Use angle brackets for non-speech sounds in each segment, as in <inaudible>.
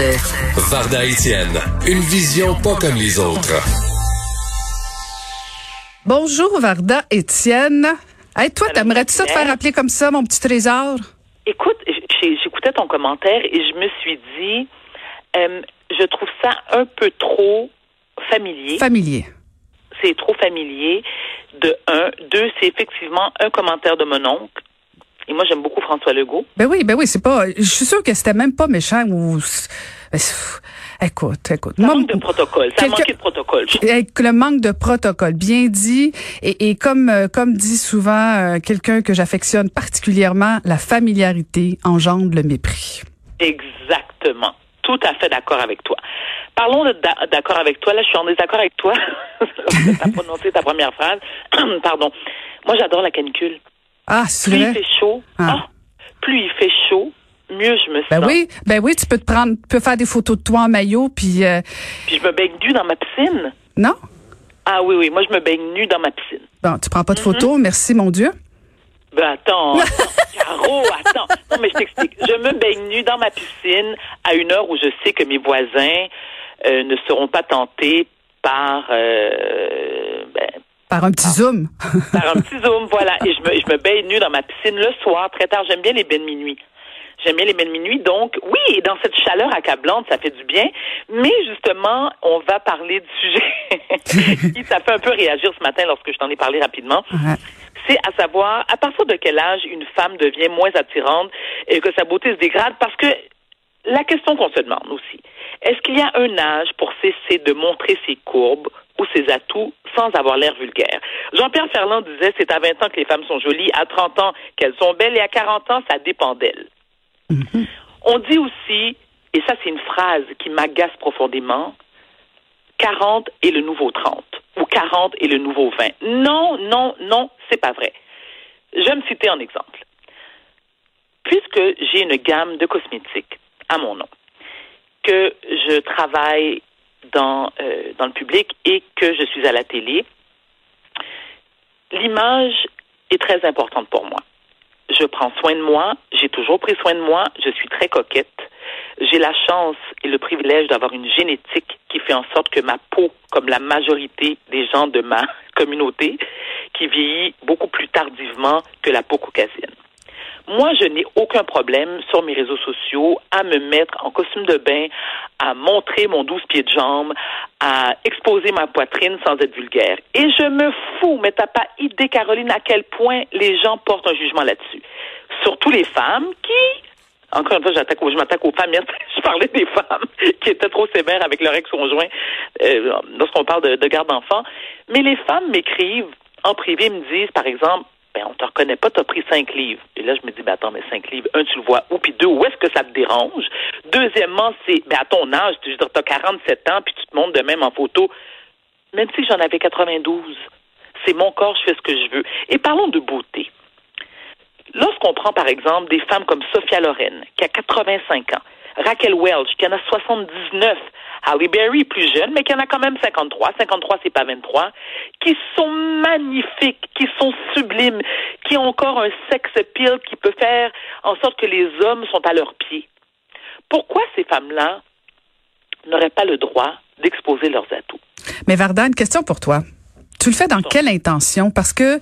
De Varda Etienne, une vision pas comme les autres. Bonjour Varda Étienne. Hey, toi, t'aimerais-tu ça te faire appeler comme ça, mon petit trésor? Écoute, j'ai- j'écoutais ton commentaire et je me suis dit, euh, je trouve ça un peu trop familier. Familier. c'est trop familier. De un. Deux, c'est effectivement un commentaire de mon oncle. Et moi, j'aime beaucoup François Legault. Ben oui, ben oui, c'est pas. Je suis sûre que c'était même pas méchant ou. Ben, Écoute, écoute. Ça Moi, manque de protocole. Ça manque de protocole. le manque de protocole, bien dit, et, et comme euh, comme dit souvent euh, quelqu'un que j'affectionne particulièrement, la familiarité engendre le mépris. Exactement. Tout à fait d'accord avec toi. Parlons d'accord avec toi. Là, je suis en désaccord avec toi. tu as prononcé ta première phrase. <clears throat> Pardon. Moi, j'adore la canicule. Ah, c'est Plus il vrai. fait chaud, Ah. ah, plus il fait chaud, mieux je me sens. Ben oui, ben oui, tu peux te prendre, tu peux faire des photos de toi en maillot, puis euh, Puis je me baigne nu dans ma piscine. non, Ah oui, oui. Moi, je me baigne nu dans ma piscine. bon, tu prends pas de photos, merci mon Dieu. Ben attends, <laughs> attends, Caro, attends. Non, mais je t'explique. Je me baigne nu dans ma piscine à une heure où je sais que mes voisins euh, ne seront pas tentés par, euh, ben, Par un petit zoom. <laughs> par un petit zoom, voilà. Et je me, je me baigne nu dans ma piscine le soir, très tard. J'aime bien les bains de minuit. J'aime bien les bains de minuit. Donc, oui, et dans cette chaleur accablante, ça fait du bien. Mais justement, on va parler du sujet <laughs> qui ça fait un peu réagir ce matin lorsque je t'en ai parlé rapidement. Ouais. C'est à savoir à partir de quel âge une femme devient moins attirante et que sa beauté se dégrade? Parce que la question qu'on se demande aussi, est-ce qu'il y a un âge pour cesser de montrer ses courbes ou ses atouts sans avoir l'air vulgaire? Jean-Pierre Ferland disait c'est à 20 ans que les femmes sont jolies, à 30 ans qu'elles sont belles et à 40 ans, ça dépend d'elles. On dit aussi, et ça c'est une phrase qui m'agace profondément, 40 est le nouveau 30 ou 40 est le nouveau 20. Non, non, non, c'est pas vrai. Je vais me citer en exemple. Puisque j'ai une gamme de cosmétiques à mon nom, que je travaille dans, euh, dans le public et que je suis à la télé, l'image est très importante pour moi. Je prends soin de moi, j'ai toujours pris soin de moi, je suis très coquette. J'ai la chance et le privilège d'avoir une génétique qui fait en sorte que ma peau, comme la majorité des gens de ma <laughs> communauté, qui vieillit beaucoup plus tardivement que la peau caucasienne. Moi, je n'ai aucun problème sur mes réseaux sociaux à me mettre en costume de bain, à montrer mon douze pieds de jambe, à exposer ma poitrine sans être vulgaire. Et je me fous, mais t'as pas idée, Caroline, à quel point les gens portent un jugement là-dessus. Surtout les femmes qui, encore une fois, je m'attaque aux femmes. <laughs> Je parlais des femmes qui étaient trop sévères avec leur ex-conjoint euh, lorsqu'on parle de, de garde d'enfants. Mais les femmes m'écrivent en privé, me disent, par exemple, ben, on te reconnaît pas, tu as pris cinq livres. Et là, je me dis, ben, attends, mais cinq livres, un, tu le vois où, puis deux, où est-ce que ça te dérange? Deuxièmement, c'est, ben, à ton âge, tu as 47 ans, puis tu te montres de même en photo. Même si j'en avais 92, c'est mon corps, je fais ce que je veux. Et parlons de beauté. Lorsqu'on prend, par exemple, des femmes comme Sophia Loren, qui a 85 ans, Raquel Welch, qui en a 79, Halle Berry, plus jeune, mais qui en a quand même 53, 53, c'est pas 23, qui sont magnifiques, qui sont sublimes, qui ont encore un sex appeal qui peut faire en sorte que les hommes sont à leurs pieds. Pourquoi ces femmes-là n'auraient pas le droit d'exposer leurs atouts? Mais Varda, une question pour toi. Tu le fais dans quelle intention? Parce que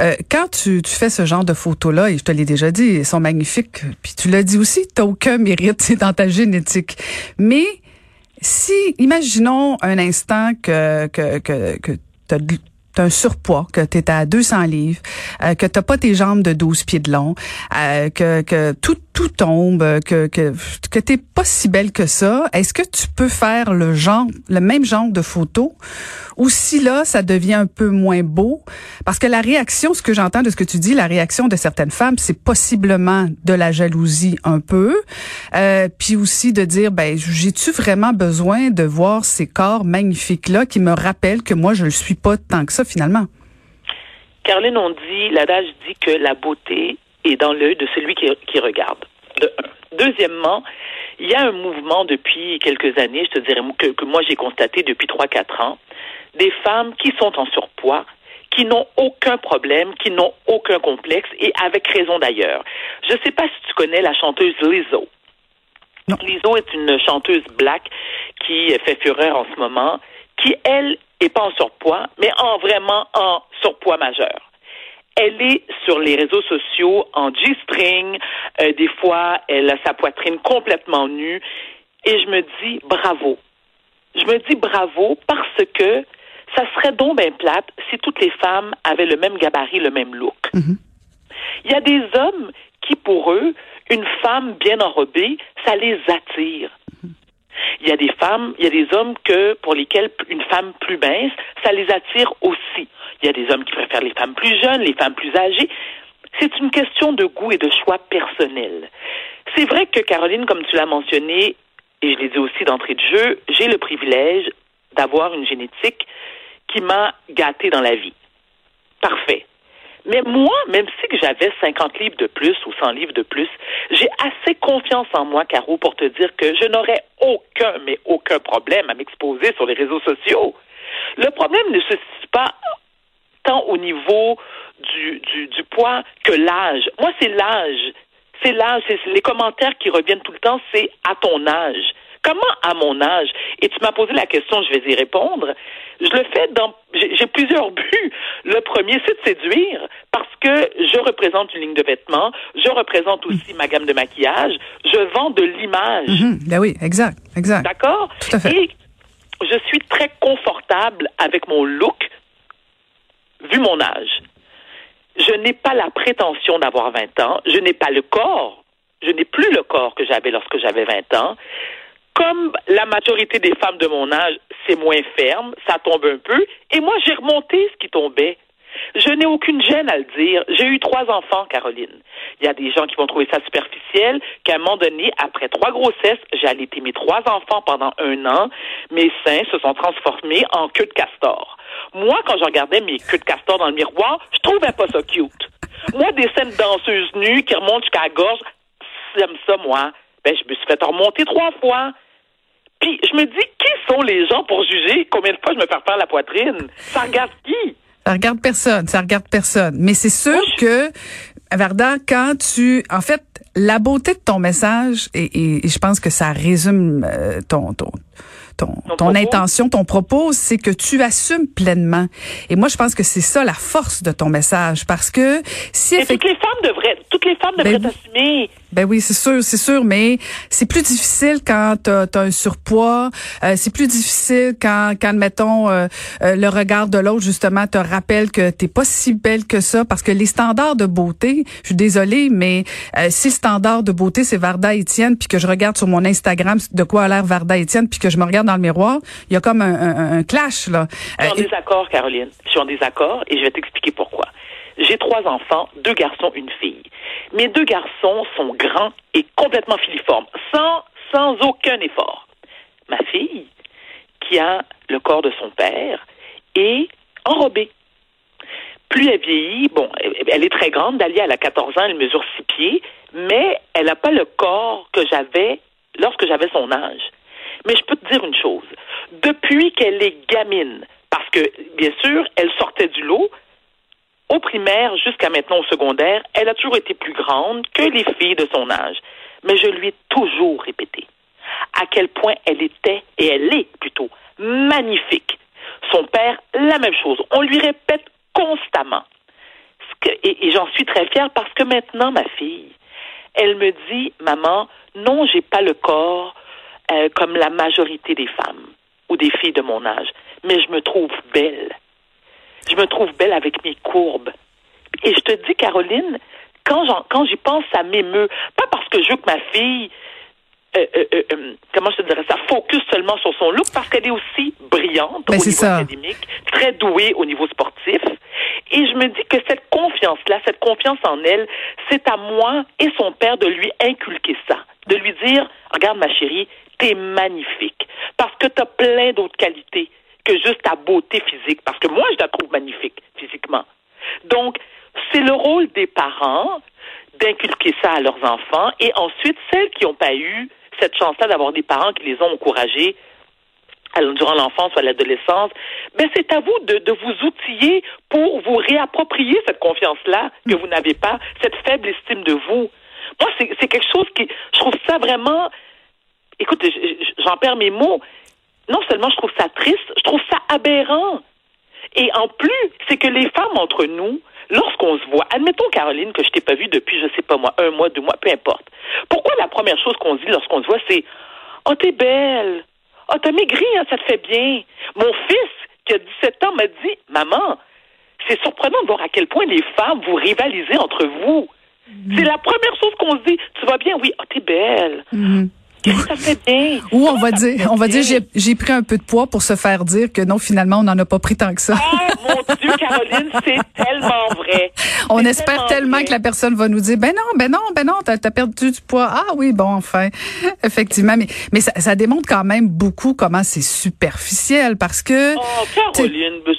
euh, quand tu, tu fais ce genre de photos-là, et je te l'ai déjà dit, elles sont magnifiques, puis tu l'as dit aussi, tu aucun mérite, <laughs> c'est dans ta génétique. Mais si, imaginons un instant que, que, que, que tu as un surpoids, que tu es à 200 livres, euh, que t'as pas tes jambes de 12 pieds de long, euh, que, que tout, tout tombe, que, que, que t'es pas si belle que ça, est-ce que tu peux faire le genre, le même genre de photo ou si là, ça devient un peu moins beau, parce que la réaction, ce que j'entends de ce que tu dis, la réaction de certaines femmes, c'est possiblement de la jalousie un peu, euh, puis aussi de dire, ben, j'ai-tu vraiment besoin de voir ces corps magnifiques-là qui me rappellent que moi, je le suis pas tant que ça finalement? Caroline, on dit, l'adage dit que la beauté est dans l'œil de celui qui, regarde. Deuxièmement, il y a un mouvement depuis quelques années, je te dirais que, que moi j'ai constaté depuis trois quatre ans, des femmes qui sont en surpoids, qui n'ont aucun problème, qui n'ont aucun complexe, et avec raison d'ailleurs. Je ne sais pas si tu connais la chanteuse Lizzo. Non. Lizzo est une chanteuse black qui fait fureur en ce moment, qui, elle, est pas en surpoids, mais en vraiment en surpoids majeur. Elle est sur les réseaux sociaux en G-string. Euh, des fois, elle a sa poitrine complètement nue. Et je me dis bravo. Je me dis bravo parce que ça serait donc bien plate si toutes les femmes avaient le même gabarit, le même look. Il y a des hommes qui, pour eux, une femme bien enrobée, ça les attire. Il y a des femmes, il y a des hommes que pour lesquels une femme plus mince, ça les attire aussi. Il y a des hommes qui préfèrent les femmes plus jeunes, les femmes plus âgées. C'est une question de goût et de choix personnel. C'est vrai que Caroline, comme tu l'as mentionné, et je l'ai dit aussi d'entrée de jeu, j'ai le privilège d'avoir une génétique qui m'a gâtée dans la vie. Parfait. Mais moi, même si j'avais 50 livres de plus ou 100 livres de plus, j'ai assez confiance en moi, Caro, pour te dire que je n'aurais aucun, mais aucun problème à m'exposer sur les réseaux sociaux. Le problème ne se situe pas tant au niveau du, du, poids que l'âge. Moi, c'est l'âge. C'est l'âge. Les commentaires qui reviennent tout le temps, c'est à ton âge. Comment à mon âge? Et tu m'as posé la question, je vais y répondre. Je le fais dans, j'ai plusieurs <laughs> buts. Le premier, c'est de séduire parce que je représente une ligne de vêtements, je représente aussi ma gamme de maquillage, je vends de l'image. Mhm. Ben oui, exact, exact. D'accord? Tout à fait. Et je suis très confortable avec mon look, vu mon âge. Je n'ai pas la prétention d'avoir 20 ans. Je n'ai pas le corps. Je n'ai plus le corps que j'avais lorsque j'avais 20 ans. Comme la majorité des femmes de mon âge, c'est moins ferme, ça tombe un peu. Et moi, j'ai remonté ce qui tombait. Je n'ai aucune gêne à le dire. J'ai eu trois enfants, Caroline. Il y a des gens qui vont trouver ça superficiel, qu'à un moment donné, après trois grossesses, j'ai allaité mes trois enfants pendant un an. Mes seins se sont transformés en queue de castor. Moi, quand je regardais mes queues de castor dans le miroir, je trouvais pas ça cute. Moi, des scènes de danseuses nues qui remontent jusqu'à la gorge, j'aime ça, moi. Ben, je me suis fait remonter trois fois. Puis, je me dis, qui sont les gens pour juger combien de fois je me fais faire la poitrine? Ça regarde qui? Ça regarde personne, ça regarde personne. Mais c'est sûr Moi, je- que, Varda, quand tu, en fait, la beauté de ton message, et, et- et je pense que ça résume euh, ton, ton, ton, ton intention, ton propos, c'est que tu assumes pleinement. Et moi, je pense que c'est ça la force de ton message, parce que si Et toutes les femmes devraient, toutes les femmes devraient Ben oui. Ben oui, c'est sûr, c'est sûr, mais c'est plus difficile quand t'as as un surpoids. Euh, c'est plus difficile quand, quand mettons, euh, euh, le regard de l'autre justement te rappelle que t'es pas si belle que ça, parce que les standards de beauté, je suis désolée, mais euh, si le standard de beauté c'est Varda Étienne, puis que je regarde sur mon Instagram de quoi a l'air Varda Étienne, puis que je me regarde dans le miroir, il y a comme un, un- un clash là. Je suis en Euh, désaccord, Caroline. Je suis en désaccord et je vais t'expliquer pourquoi. J'ai trois enfants, deux garçons, une fille. Mes deux garçons sont grands et complètement filiformes, sans, sans aucun effort. Ma fille, qui a le corps de son père, est enrobée. Plus elle vieillit, bon, elle- est très grande. Dalia, elle a 14 ans, elle mesure 6 pieds, mais elle n'a pas le corps que j'avais lorsque j'avais son âge. Mais je peux te dire une chose. Depuis qu'elle est gamine, parce que, bien sûr, elle sortait du lot, au primaire jusqu'à maintenant au secondaire, elle a toujours été plus grande que les filles de son âge. Mais je lui ai toujours répété à quel point elle était, et elle est plutôt, magnifique. Son père, la même chose. On lui répète constamment. Et j'en suis très fière parce que maintenant, ma fille, elle me dit, maman, non, j'ai pas le corps euh, comme la majorité des femmes ou des filles de mon âge, mais je me trouve belle. Je me trouve belle avec mes courbes. Et je te dis, Caroline, quand quand j'y pense, ça m'émeut. Pas parce que je veux que ma fille euh, euh, euh, comment je te dirais ça, focus seulement sur son look parce qu'elle est aussi brillante Ben, au niveau ça. académique, très douée au niveau sportif. Et je me dis que cette confiance-là, cette confiance en elle, c'est à moi et son père de lui inculquer ça, de lui dire, regarde ma chérie, t'es magnifique parce que t'as plein d'autres qualités que juste ta beauté physique, parce que moi, je la trouve magnifique physiquement. Donc, c'est le rôle des parents d'inculquer ça à leurs enfants et ensuite, celles qui n'ont pas eu cette chance-là d'avoir des parents qui les ont encouragés durant l'enfance ou l'adolescence, ben c'est à vous de, vous outiller pour vous réapproprier cette confiance-là que vous n'avez pas, cette faible estime de vous. Moi, c'est quelque chose qui, je trouve ça vraiment, écoute, je- je- j'en perds mes mots. Non seulement je trouve ça triste, je trouve ça aberrant. Et en plus, c'est que les femmes entre nous, lorsqu'on se voit, admettons Caroline que je t'ai pas vue depuis, je sais pas moi, un mois, deux mois, peu importe. Pourquoi la première chose qu'on dit lorsqu'on se voit, c'est Oh, t'es belle. Oh, t'as maigri, hein, ça te fait bien. Mon fils, qui a 17 ans, m'a dit Maman, c'est surprenant de voir à quel point les femmes vous rivalisez entre vous. C'est la première chose qu'on se dit. Tu vas bien? Oui. Oh, t'es belle. Qu'est-ce Ou on va dire, on va dire, j'ai, pris un peu de poids pour se faire dire que non, finalement, on n'en a pas pris tant que ça. Ah, mon Dieu, Caroline, <laughs> c'est tellement vrai. On espère tellement que la personne va nous dire, ben non, ben non, ben non, t'as, t'as perdu du poids. Ah oui, bon, enfin, <laughs> effectivement. Mais, mais ça, ça démontre quand même beaucoup comment c'est superficiel parce que. Oh, Caroline, ben,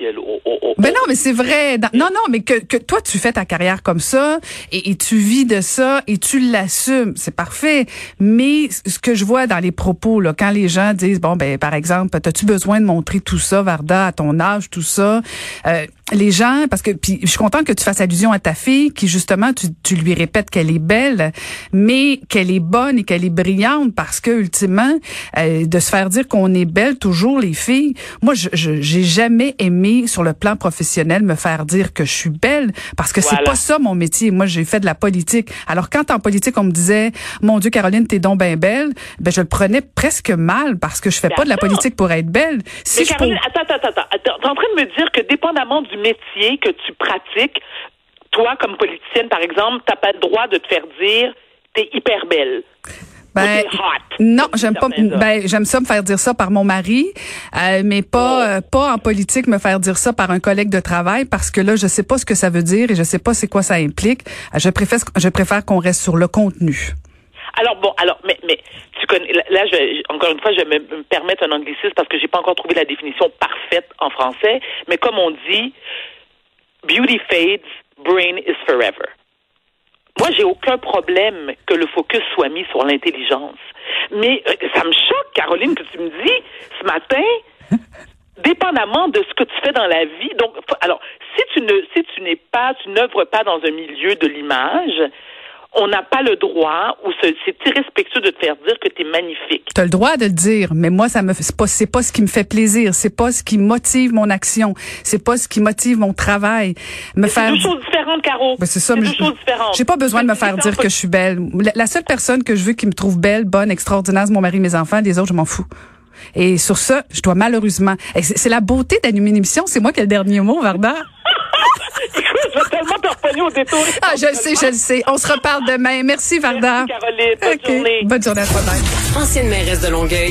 Oh, oh, oh, Ben non, mais c'est vrai. Dans- Non, non, mais que, que toi, tu fais ta carrière comme ça et, et tu vis de ça et tu l'assumes. C'est parfait. Mais ce que je vois dans les propos, là, quand les gens disent, bon, ben, par exemple, as-tu besoin de montrer tout ça, Varda, à ton âge, tout ça? Euh, les gens, parce que, puis je suis contente que tu fasses allusion à ta fille, qui justement, tu, tu lui répètes qu'elle est belle, mais qu'elle est bonne et qu'elle est brillante, parce que ultimement, euh, de se faire dire qu'on est belle toujours les filles. Moi, je j'ai jamais aimé sur le plan professionnel me faire dire que je suis belle, parce que c'est pas ça mon métier. Moi, j'ai fait de la politique. Alors quand en politique on me disait, mon Dieu, Caroline, t'es donc bien belle, ben je le prenais presque mal parce que je fais pas de la politique pour être belle. Si Mais je Caroline, pour- attends, attends, attends, attends. T'es en train de me dire que dépendamment du métier que tu pratiques, toi, comme politicienne, par exemple, t'as pas le droit de te faire dire t'es hyper belle. Ben, non, j'aime pas. Ben, j'aime ça me faire dire ça par mon mari, euh, mais pas euh, pas en politique me faire dire ça par un collègue de travail parce que là, je sais pas ce que ça veut dire et je sais pas c'est quoi ça implique. Euh, Je préfère je préfère qu'on reste sur le contenu. Alors bon, alors mais mais tu connais là, encore une fois, je vais me, me permettre un anglicisme parce que j'ai pas encore trouvé la définition parfaite en français, mais comme on dit, beauty fades, brain is forever. Moi, j'ai aucun problème que le focus soit mis sur l'intelligence. Mais euh, ça me choque, Caroline, que tu me dis ce matin, <laughs> dépendamment de ce que tu fais dans la vie. Donc, alors, si tu ne, si tu n'es pas, tu n'œuvres pas dans un milieu de l'image, on n'a pas le droit, ou ce- c'est irrespectueux de te faire dire que tu es magnifique. Tu as le droit de le dire, mais moi ça me c'est pas c'est pas ce qui me fait plaisir, c'est pas ce qui motive mon action, c'est pas ce qui motive mon travail. Me faire deux choses différentes, Caro. Ben, c'est ça, deux choses différentes. J'ai pas besoin de me faire dire que je suis belle. La, la seule personne que je veux qui me trouve belle, bonne, extraordinaire, c'est mon mari, mes enfants. Les autres, je m'en fous. Et sur ça, je dois malheureusement. C'est c'est la beauté d'animer une émission. C'est moi qui ai le dernier mot, Varda. <laughs> Écoute, je vais tellement te au détour. Ah, je le sais, je le sais. On se reparle demain. Merci, Varda. Merci, Caroline. Bonne OK. journée. Bonne journée à toi. Bye. Ancienne mairesse de Longueuil.